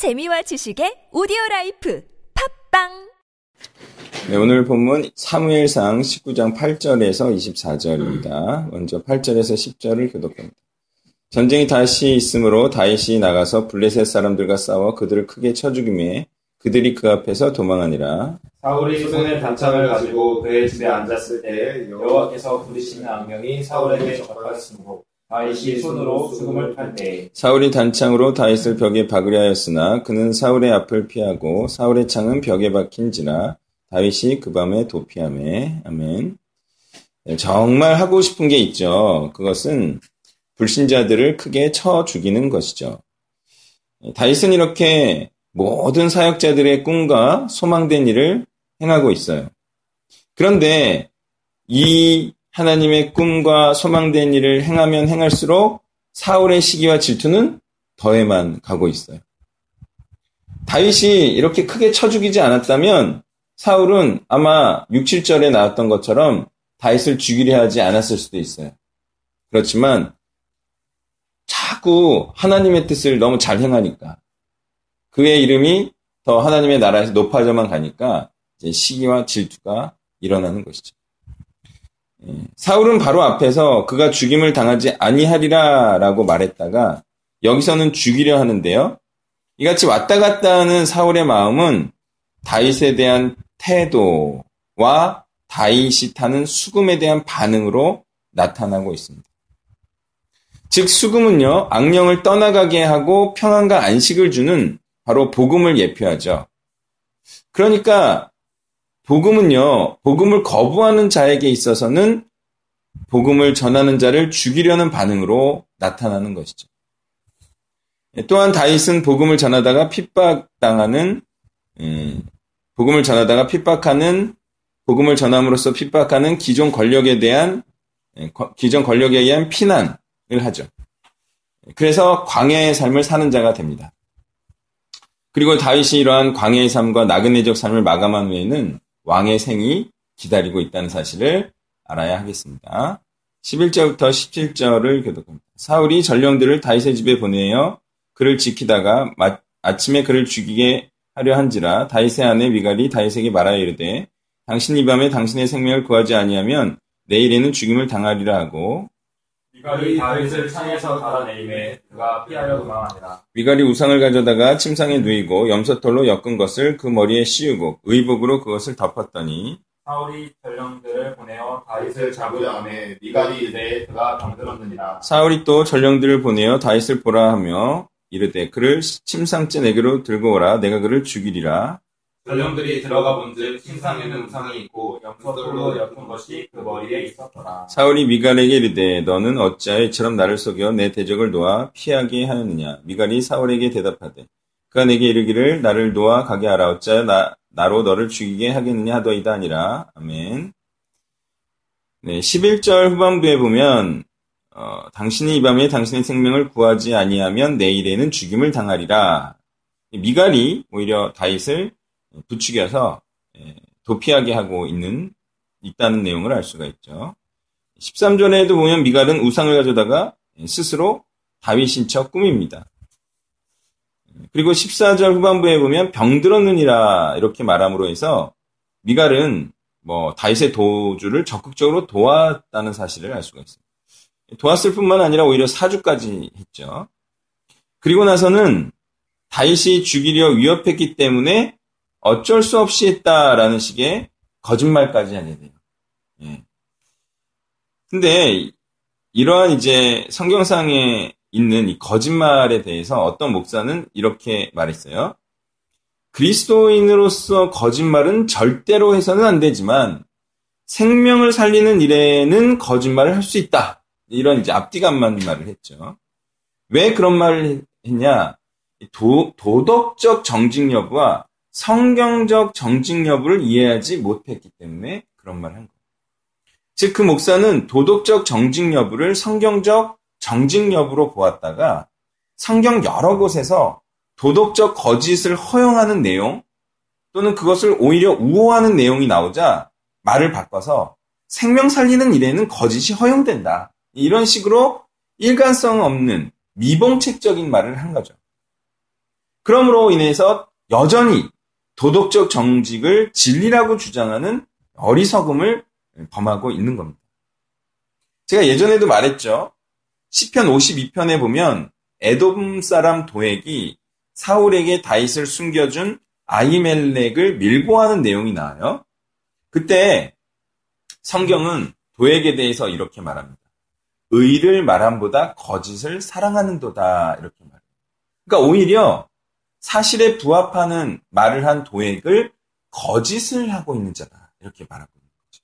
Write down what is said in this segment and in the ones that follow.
재미와 지식의 오디오 라이프 팟빵 네, 오늘 본문 사무엘상 19장 8절에서 24절입니다. 먼저 8절에서 10절을 교독합니다. 전쟁이 다시 있으므로 다윗이 나가서 블레셋 사람들과 싸워 그들을 크게 쳐 죽이매 그들이 그 앞에서 도망하니라. 사울이 손에 단창을 가지고 그의 집에 앉았을 때 여호와께서 부리시는 악령이 사울에게 접하였으므로 다윗이 손으로 수금을 탈 때에 사울이 단창으로 다윗을 벽에 박으려 하였으나 그는 사울의 앞을 피하고 사울의 창은 벽에 박힌지라 다윗이 그 밤에 도피함에 아멘. 네, 정말 하고 싶은 게 있죠. 그것은 불신자들을 크게 쳐 죽이는 것이죠. 다윗은 이렇게 모든 사역자들의 꿈과 소망된 일을 행하고 있어요. 그런데 이 하나님의 꿈과 소망된 일을 행하면 행할수록 사울의 시기와 질투는 더해만 가고 있어요. 다윗이 이렇게 크게 쳐 죽이지 않았다면 사울은 아마 6, 7절에 나왔던 것처럼 다윗을 죽이려 하지 않았을 수도 있어요. 그렇지만 자꾸 하나님의 뜻을 너무 잘 행하니까 그의 이름이 더 하나님의 나라에서 높아져만 가니까 시기와 질투가 일어나는 것이죠. 예, 사울은 바로 앞에서 그가 죽임을 당하지 아니하리라라고 말했다가 여기서는 죽이려 하는데요. 이같이 왔다 갔다 하는 사울의 마음은 다윗에 대한 태도와 다윗이 타는 수금에 대한 반응으로 나타나고 있습니다. 즉 수금은요 악령을 떠나가게 하고 평안과 안식을 주는 바로 복음을 예표하죠. 그러니까 복음은요, 복음을 거부하는 자에게 있어서는 복음을 전하는 자를 죽이려는 반응으로 나타나는 것이죠. 또한 다윗은 복음을 전하다가 핍박당하는 음, 복음을 전하다가 핍박하는 복음을 전함으로써 핍박하는 기존 권력에 대한 예, 기존 권력에 의한 피난을 하죠. 그래서 광야의 삶을 사는 자가 됩니다. 그리고 다윗이 이러한 광야의 삶과 나그네적 삶을 마감한 후에는 왕의 생이 기다리고 있다는 사실을 알아야 하겠습니다. 11절부터 17절을 교독합니다. 사울이 전령들을 다윗의 집에 보내어 그를 지키다가 아침에 그를 죽이게 하려 한지라 다윗의 아내 미갈이 다윗에게 말하여 이르되 당신 이 밤에 당신의 생명을 구하지 아니하면 내일에는 죽임을 당하리라 하고 미갈이 다윗을 창에서 달아내림에 그가 피하려 도망하니라. 미갈이 우상을 가져다가 침상에 누이고 염소털로 엮은 것을 그 머리에 씌우고 의복으로 그것을 덮었더니 사울이 전령들을 보내어 다윗을 잡으려 하매 미갈이 이르되 그가 병들었느니라. 사울이 또 전령들을 보내어 다윗을 보라 하며 이르되 그를 침상째 내게로 들고 오라 내가 그를 죽이리라. 전령들이 들어가 본즉 침상에는 우상이 있고 염소털로 엮은 것이 그 머리에 있었더라. 사울이 미갈에게 이르되 너는 어찌하여 이처럼 나를 속여 내 대적을 놓아 피하게 하였느냐? 미갈이 사울에게 대답하되 그가 내게 이르기를 나를 놓아 가게 하라. 어찌하여 나, 나로 너를 죽이게 하겠느냐 하더이다 아니라. 아멘. 네, 11절 후반부에 보면 어, 당신이 이 밤에 당신의 생명을 구하지 아니하면 내일에는 죽임을 당하리라. 미갈이 오히려 다윗을 부추겨서 예, 도피하게 하고 있는 있다는 내용을 알 수가 있죠. 13절에도 보면 미갈은 우상을 가져다가 스스로 다윗인 척 꾸밉니다. 그리고 14절 후반부에 보면 병들었느니라 이렇게 말함으로 해서 미갈은 뭐 다윗의 도주를 적극적으로 도왔다는 사실을 알 수가 있습니다. 도왔을 뿐만 아니라 오히려 사주까지 했죠. 그리고 나서는 다윗이 죽이려 위협했기 때문에 어쩔 수 없이 했다라는 식의 거짓말까지 하게 돼요. 예. 근데 이러한 이제 성경상에 있는 이 거짓말에 대해서 어떤 목사는 이렇게 말했어요. 그리스도인으로서 거짓말은 절대로 해서는 안 되지만 생명을 살리는 일에는 거짓말을 할 수 있다. 이런 이제 앞뒤가 안 맞는 말을 했죠. 왜 그런 말을 했냐? 도, 도덕적 정직 여부와 성경적 정직 여부를 이해하지 못했기 때문에 그런 말을 한 거예요. 즉, 그 목사는 도덕적 정직 여부를 성경적 정직 여부로 보았다가 성경 여러 곳에서 도덕적 거짓을 허용하는 내용 또는 그것을 오히려 우호하는 내용이 나오자 말을 바꿔서 생명 살리는 일에는 거짓이 허용된다. 이런 식으로 일관성 없는 미봉책적인 말을 한 거죠. 그러므로 인해서 여전히 도덕적 정직을 진리라고 주장하는 어리석음을 범하고 있는 겁니다. 제가 예전에도 말했죠. 시편 52편에 보면 에돔 사람 도액이 사울에게 다윗을 숨겨준 아이멜렉을 밀고하는 내용이 나와요. 그때 성경은 도액에 대해서 이렇게 말합니다. 의를 말함보다 거짓을 사랑하는도다 이렇게 말해요. 그러니까 오히려 사실에 부합하는 말을 한 도액을 거짓을 하고 있는 자다 이렇게 말하고 있는 거죠.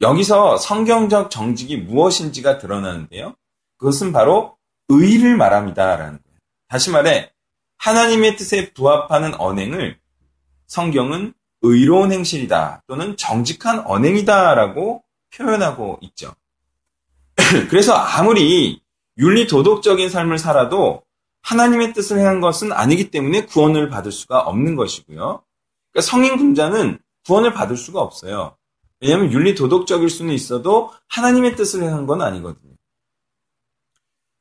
여기서 성경적 정직이 무엇인지가 드러나는데요. 그것은 바로 의를 말합니다라는 거예요. 다시 말해 하나님의 뜻에 부합하는 언행을 성경은 의로운 행실이다 또는 정직한 언행이다라고 표현하고 있죠. 그래서 아무리 윤리 도덕적인 삶을 살아도 하나님의 뜻을 행한 것은 아니기 때문에 구원을 받을 수가 없는 것이고요. 그러니까 성인 군자는 구원을 받을 수가 없어요. 왜냐하면 윤리 도덕적일 수는 있어도 하나님의 뜻을 행한 건 아니거든요.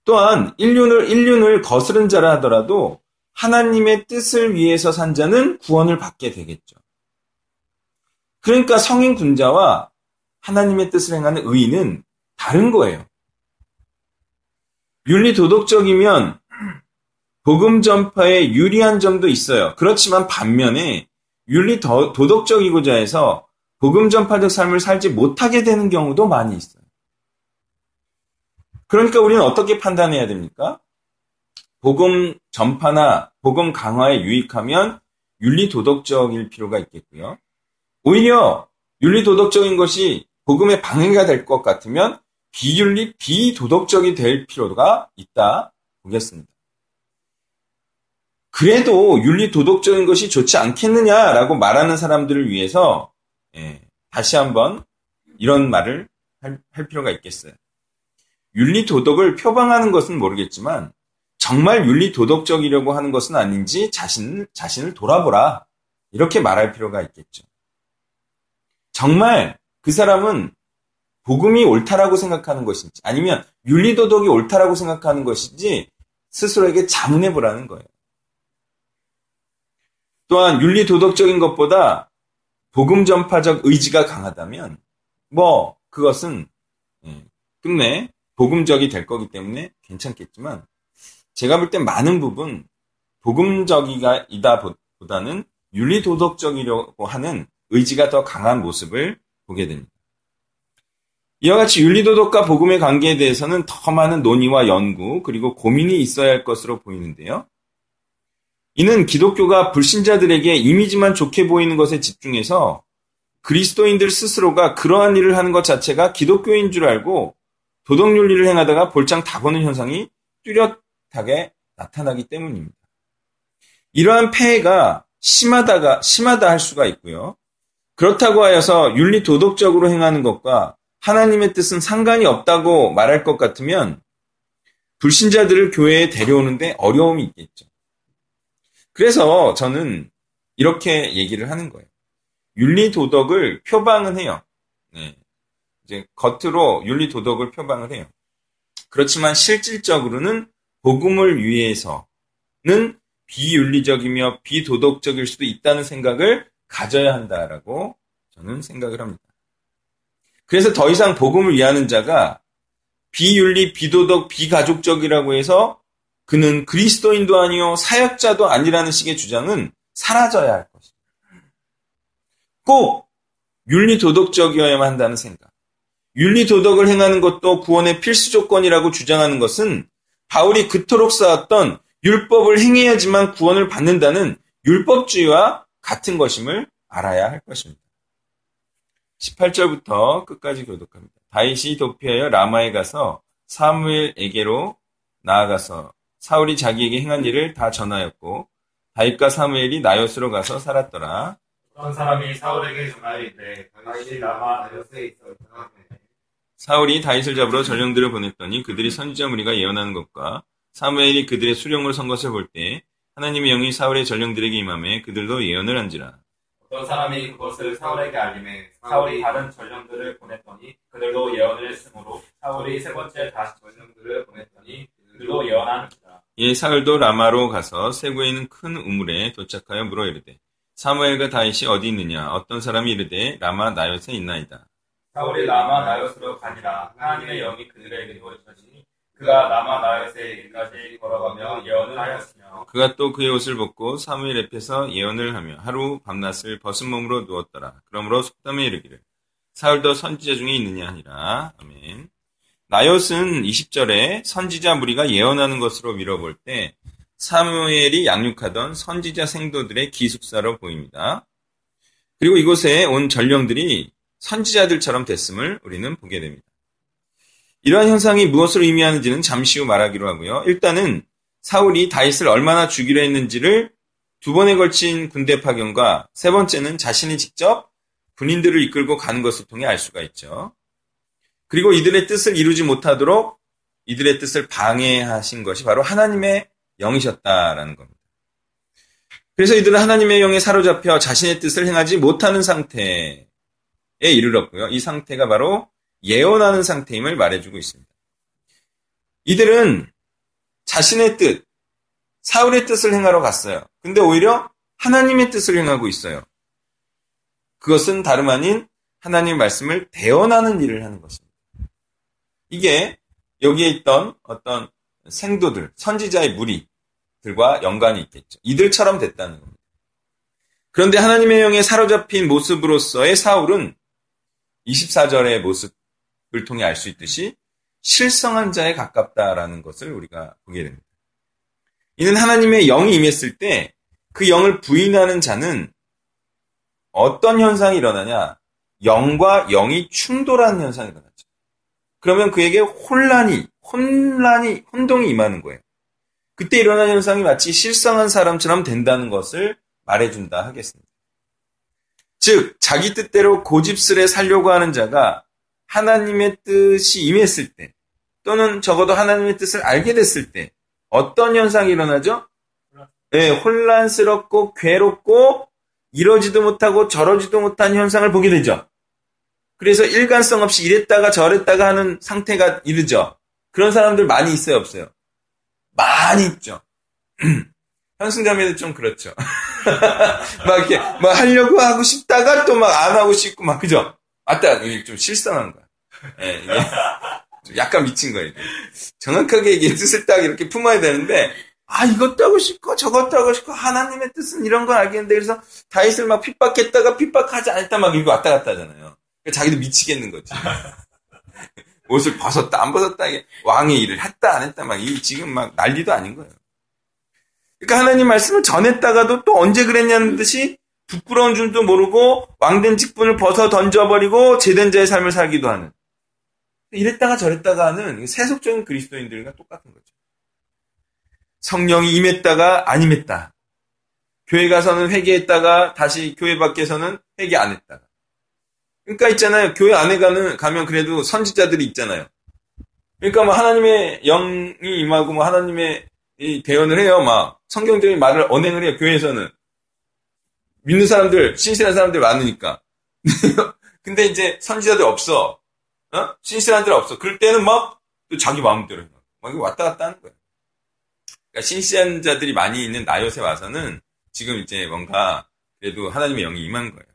또한 인륜을 인륜을 거스른 자라 하더라도 하나님의 뜻을 위해서 산 자는 구원을 받게 되겠죠. 그러니까 성인 군자와 하나님의 뜻을 행하는 의인은 다른 거예요. 윤리 도덕적이면 복음 전파에 유리한 점도 있어요. 그렇지만 반면에 윤리 도덕적이고자 해서 복음 전파적 삶을 살지 못하게 되는 경우도 많이 있어요. 그러니까 우리는 어떻게 판단해야 됩니까? 복음 전파나 복음 강화에 유익하면 윤리 도덕적일 필요가 있겠고요. 오히려 윤리 도덕적인 것이 복음의 방해가 될 것 같으면 비윤리 비도덕적이 될 필요가 있다 보겠습니다. 그래도 윤리 도덕적인 것이 좋지 않겠느냐라고 말하는 사람들을 위해서 예, 다시 한번 이런 말을 할, 할 필요가 있겠어요. 윤리 도덕을 표방하는 것은 모르겠지만 정말 윤리 도덕적이려고 하는 것은 아닌지 자신 자신을 돌아보라 이렇게 말할 필요가 있겠죠. 정말 그 사람은 복음이 옳다라고 생각하는 것인지 아니면 윤리 도덕이 옳다라고 생각하는 것인지 스스로에게 자문해 보라는 거예요. 또한 윤리 도덕적인 것보다 복음 전파적 의지가 강하다면 뭐 그것은 예, 끝내 복음적이 될 거기 때문에 괜찮겠지만 제가 볼땐 많은 부분 복음적이다 보다는 윤리 도덕적이려고 하는 의지가 더 강한 모습을 보게 됩니다. 이와 같이 윤리도덕과 복음의 관계에 대해서는 더 많은 논의와 연구 그리고 고민이 있어야 할 것으로 보이는데요. 이는 기독교가 불신자들에게 이미지만 좋게 보이는 것에 집중해서 그리스도인들 스스로가 그러한 일을 하는 것 자체가 기독교인 줄 알고 도덕윤리를 행하다가 볼장 다 보는 현상이 뚜렷하게 나타나기 때문입니다. 이러한 폐해가 심하다가 심하다 할 수가 있고요. 그렇다고 하여서 윤리 도덕적으로 행하는 것과 하나님의 뜻은 상관이 없다고 말할 것 같으면 불신자들을 교회에 데려오는데 어려움이 있겠죠. 그래서 저는 이렇게 얘기를 하는 거예요. 윤리 도덕을 표방은 해요. 네. 이제 겉으로 윤리 도덕을 표방을 해요. 그렇지만 실질적으로는 복음을 위해서는 비윤리적이며 비도덕적일 수도 있다는 생각을 가져야 한다라고 저는 생각을 합니다. 그래서 더 이상 복음을 위하는 자가 비윤리, 비도덕, 비가족적이라고 해서 그는 그리스도인도 아니요 사역자도 아니라는 식의 주장은 사라져야 할 것입니다. 꼭 윤리 도덕적이어야만 한다는 생각. 윤리 도덕을 행하는 것도 구원의 필수 조건이라고 주장하는 것은 바울이 그토록 쌓았던 율법을 행해야지만 구원을 받는다는 율법주의와 같은 것임을 알아야 할 것입니다. 18절부터 끝까지 교독합니다. 다윗이 도피하여 라마에 가서 사무엘에게로 나아가서 사울이 자기에게 행한 일을 다 전하였고 다윗과 사무엘이 나요스로 가서 살았더라. 어떤 사람이 사울에게 전하이되 다윗이 라마 나요스에 있어 사울이 다윗을 잡으러 전령들을 보냈더니 그들이 선지자 무리가 예언하는 것과 사무엘이 그들의 수령으로 선 것을 볼 때 하나님의 영이 사울의 전령들에게 임함에 그들도 예언을 한지라. 어떤 사람이 그것을 사울에게 알림해 사울이 다른 전령들을 보냈더니 그들도 예언을 했으므로 사울이 세 번째 다시 전령들을 보냈더니 그들도 예언하는지라. 예, 사울도 라마로 가서 세구에 있는 큰 우물에 도착하여 물어 이르되 사무엘과 다윗이 어디 있느냐 어떤 사람이 이르되 라마 나요에 있나이다. 사울이 라마 나요스로 가니라 하나님의 영이 그들에게 누워주시니 그가 라마 나요스에 이르까지 걸어가며 예언을 하였으며 그가 또 그의 옷을 벗고 사무엘 앞에서 예언을 하며 하루 밤낮을 벗은 몸으로 누웠더라. 그러므로 속담에 이르기를 사울도 선지자 중에 있느냐 하니라. 아멘. 나요스는 20절에 선지자 무리가 예언하는 것으로 밀어볼 때 사무엘이 양육하던 선지자 생도들의 기숙사로 보입니다. 그리고 이곳에 온 전령들이 선지자들처럼 됐음을 우리는 보게 됩니다. 이러한 현상이 무엇을 의미하는지는 잠시 후 말하기로 하고요. 일단은 사울이 다윗을 얼마나 죽이려 했는지를 두 번에 걸친 군대 파견과 세 번째는 자신이 직접 군인들을 이끌고 가는 것을 통해 알 수가 있죠. 그리고 이들의 뜻을 이루지 못하도록 이들의 뜻을 방해하신 것이 바로 하나님의 영이셨다라는 겁니다. 그래서 이들은 하나님의 영에 사로잡혀 자신의 뜻을 행하지 못하는 상태에 이르렀고요. 이 상태가 바로 예언하는 상태임을 말해주고 있습니다. 이들은 자신의 뜻, 사울의 뜻을 행하러 갔어요. 근데 오히려 하나님의 뜻을 행하고 있어요. 그것은 다름 아닌 하나님의 말씀을 대언하는 일을 하는 것입니다. 이게 여기에 있던 어떤 생도들, 선지자의 무리들과 연관이 있겠죠. 이들처럼 됐다는 겁니다. 그런데 하나님의 영에 사로잡힌 모습으로서의 사울은 24절의 모습을 통해 알 수 있듯이 실성한 자에 가깝다라는 것을 우리가 보게 됩니다. 이는 하나님의 영이 임했을 때 그 영을 부인하는 자는 어떤 현상이 일어나냐? 영과 영이 충돌하는 현상이 일어나죠. 그러면 그에게 혼란이, 혼란이, 혼동이 임하는 거예요. 그때 일어나는 현상이 마치 실성한 사람처럼 된다는 것을 말해준다 하겠습니다. 즉, 자기 뜻대로 고집스레 살려고 하는 자가 하나님의 뜻이 임했을 때, 또는 적어도 하나님의 뜻을 알게 됐을 때, 어떤 현상이 일어나죠? 네, 혼란스럽고 괴롭고 이러지도 못하고 저러지도 못한 현상을 보게 되죠. 그래서 일관성 없이 이랬다가 저랬다가 하는 상태가 이르죠. 그런 사람들 많이 있어요, 없어요? 많이 있죠. 현승자매도 좀 그렇죠. 막 이렇게 막 하려고 하고 싶다가 또 막 안 하고 싶고 막 그죠? 맞다, 좀 실성한 거야. 예, 이게 약간 미친 거예요. 정확하게 이게 뜻을 딱 이렇게 품어야 되는데 아 이것도 하고 싶고 저것도 하고 싶고 하나님의 뜻은 이런 건 알겠는데 그래서 다윗을 막 핍박했다가 핍박하지 않았다 막 이거 왔다 갔다 하잖아요. 그러니까 자기도 미치겠는 거지. 옷을 벗었다 안 벗었다 이게 왕의 일을 했다 안 했다 막 이 지금 막 난리도 아닌 거예요. 그러니까 하나님 말씀을 전했다가도 또 언제 그랬냐는 듯이 부끄러운 줄도 모르고 왕된 직분을 벗어 던져버리고 제된 자의 삶을 살기도 하는 이랬다가 저랬다가 하는 세속적인 그리스도인들과 똑같은 거죠. 성령이 임했다가 안 임했다. 교회 가서는 회개했다가 다시 교회 밖에서는 회개 안 했다가. 그러니까 있잖아요. 교회 안에 가는 가면 그래도 선지자들이 있잖아요. 그러니까 뭐 하나님의 영이 임하고 뭐 하나님의 대언을 해요. 막 성경적인 말을 언행을 해요. 교회에서는 믿는 사람들, 신실한 사람들 많으니까. 근데 이제 선지자들 없어. 어? 신실한 들 없어. 그럴 때는 막 또 자기 마음대로 해. 막 왔다 갔다 하는 거야. 그러니까 신실한 자들이 많이 있는 나요에 와서는 지금 이제 뭔가 그래도 하나님의 영이 임한 거예요.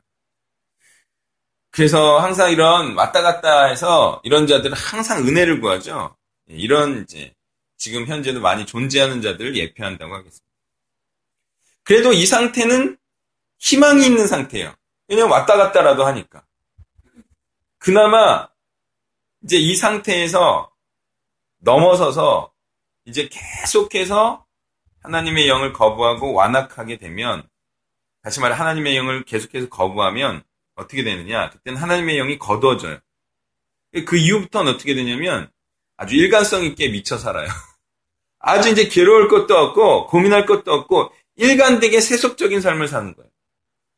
그래서 항상 이런 왔다 갔다 해서 이런 자들은 항상 은혜를 구하죠. 이런 이제 지금 현재도 많이 존재하는 자들을 예표한다고 하겠습니다. 그래도 이 상태는 희망이 있는 상태예요. 왜냐면 왔다 갔다라도 하니까. 그나마 이제 이 상태에서 넘어서서 이제 계속해서 하나님의 영을 거부하고 완악하게 되면 다시 말해 하나님의 영을 계속해서 거부하면 어떻게 되느냐? 그때는 하나님의 영이 거두어져요. 그 이후부터는 어떻게 되냐면 아주 일관성 있게 미쳐 살아요. 아주 이제 괴로울 것도 없고 고민할 것도 없고 일관되게 세속적인 삶을 사는 거예요.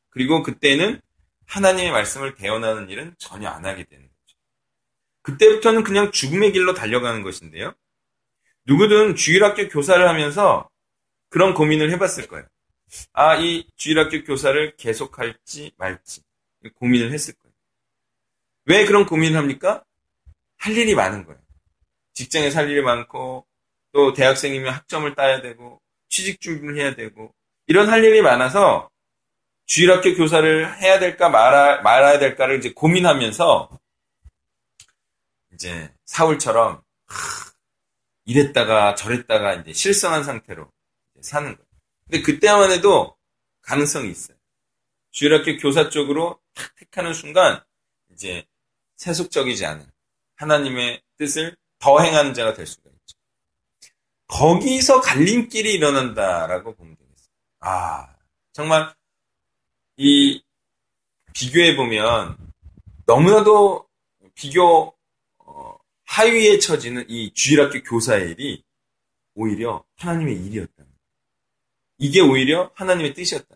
그리고 그때는 하나님의 말씀을 대언하는 일은 전혀 안 하게 되는 거죠. 그때부터는 그냥 죽음의 길로 달려가는 것인데요. 누구든 주일학교 교사를 하면서 그런 고민을 해봤을 거예요. 아, 이 주일학교 교사를 계속할지 말지 고민을 했을 거예요. 왜 그런 고민을 합니까? 할 일이 많은 거예요. 직장에 살 일이 많고, 또 대학생이면 학점을 따야 되고 취직 준비를 해야 되고 이런 할 일이 많아서 주일학교 교사를 해야 될까 말아, 말아야 될까를 이제 고민하면서 이제 사울처럼 이랬다가 저랬다가 이제 실성한 상태로 사는 거예요. 근데 그때만 해도 가능성이 있어요. 주일학교 교사 쪽으로 탁 택하는 순간 이제 세속적이지 않은 하나님의 뜻을 더 행하는 자가 될 수가 있죠. 거기서 갈림길이 일어난다라고 보면 되겠어요. 아, 정말 이 비교해 보면 너무나도 비교 어, 하위에 처지는 이 주일학교 교사의 일이 오히려 하나님의 일이었다. 이게 오히려 하나님의 뜻이었다.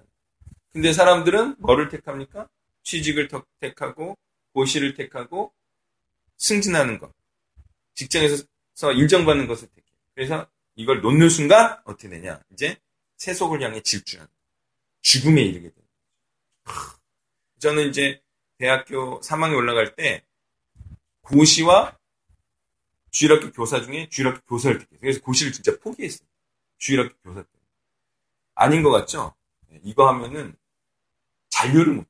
근데 사람들은 뭐를 택합니까? 취직을 택하고 고시를 택하고 승진하는 것, 직장에서 인정받는 것을 택해. 그래서 이걸 놓는 순간 어떻게 되냐? 이제 세속을 향해 질주하는 죽음에 이르게 됩니다. 저는 이제 대학교 3학년 올라갈 때 고시와 주일학교 교사 중에 주일학교 교사를 택했어요. 그래서 고시를 진짜 포기했어요. 주일학교 교사 때문에. 아닌 것 같죠? 네, 이거 하면은 잔류를 못해.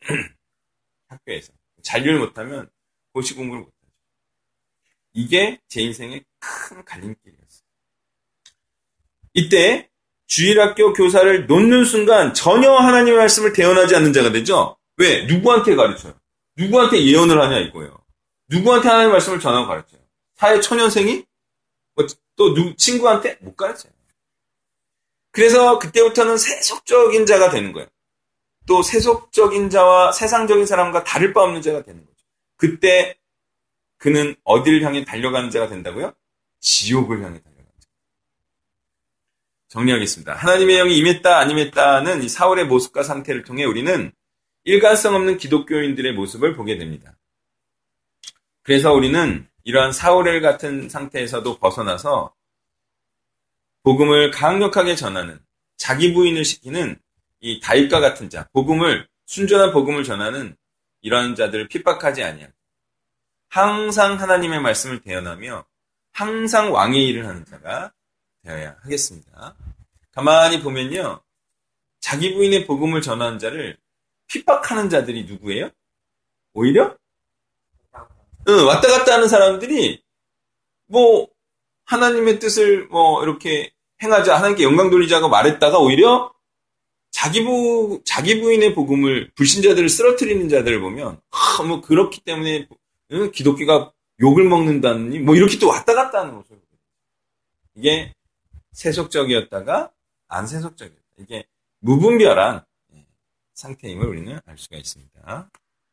학교에서. 잔류를 못하면 고시 공부를 못하죠. 이게 제 인생의 큰 갈림길이었어요. 이때 주일학교 교사를 놓는 순간 전혀 하나님의 말씀을 대언하지 않는 자가 되죠. 왜? 누구한테 가르쳐요? 누구한테 예언을 하냐 이거예요. 누구한테 하나님의 말씀을 전하고 가르쳐요? 사회 초년생이? 뭐또 누, 친구한테? 못 가르쳐요. 그래서 그때부터는 세속적인 자가 되는 거예요. 또 세속적인 자와 세상적인 사람과 다를 바 없는 자가 되는 거죠. 그때 그는 어디를 향해 달려가는 자가 된다고요? 지옥을 향해 달려가는 자. 정리하겠습니다. 하나님의 영이 임했다 안 임했다는 이 사울의 모습과 상태를 통해 우리는 일관성 없는 기독교인들의 모습을 보게 됩니다. 그래서 우리는 이러한 사울엘 같은 상태에서도 벗어나서 복음을 강력하게 전하는 자기 부인을 시키는 이 다윗과 같은 자, 복음을 순전한 복음을 전하는 이러한 자들을 핍박하지 아니한 항상 하나님의 말씀을 대언하며 항상 왕의 일을 하는 자가 되어야 하겠습니다. 가만히 보면요. 자기 부인의 복음을 전하는 자를 핍박하는 자들이 누구예요? 오히려 응, 왔다 갔다 하는 사람들이 뭐 하나님의 뜻을 뭐 이렇게 행하자 하나님께 영광 돌리자고 말했다가 오히려 자기 부 자기 부인의 복음을 불신자들을 쓰러뜨리는 자들을 보면 아, 뭐 그렇기 때문에 응, 기독교가 욕을 먹는다니 뭐 이렇게 또 왔다 갔다 하는 거죠. 이게 세속적이었다가 안 세속적이었다. 이게 무분별한 상태임을 우리는 알 수가 있습니다.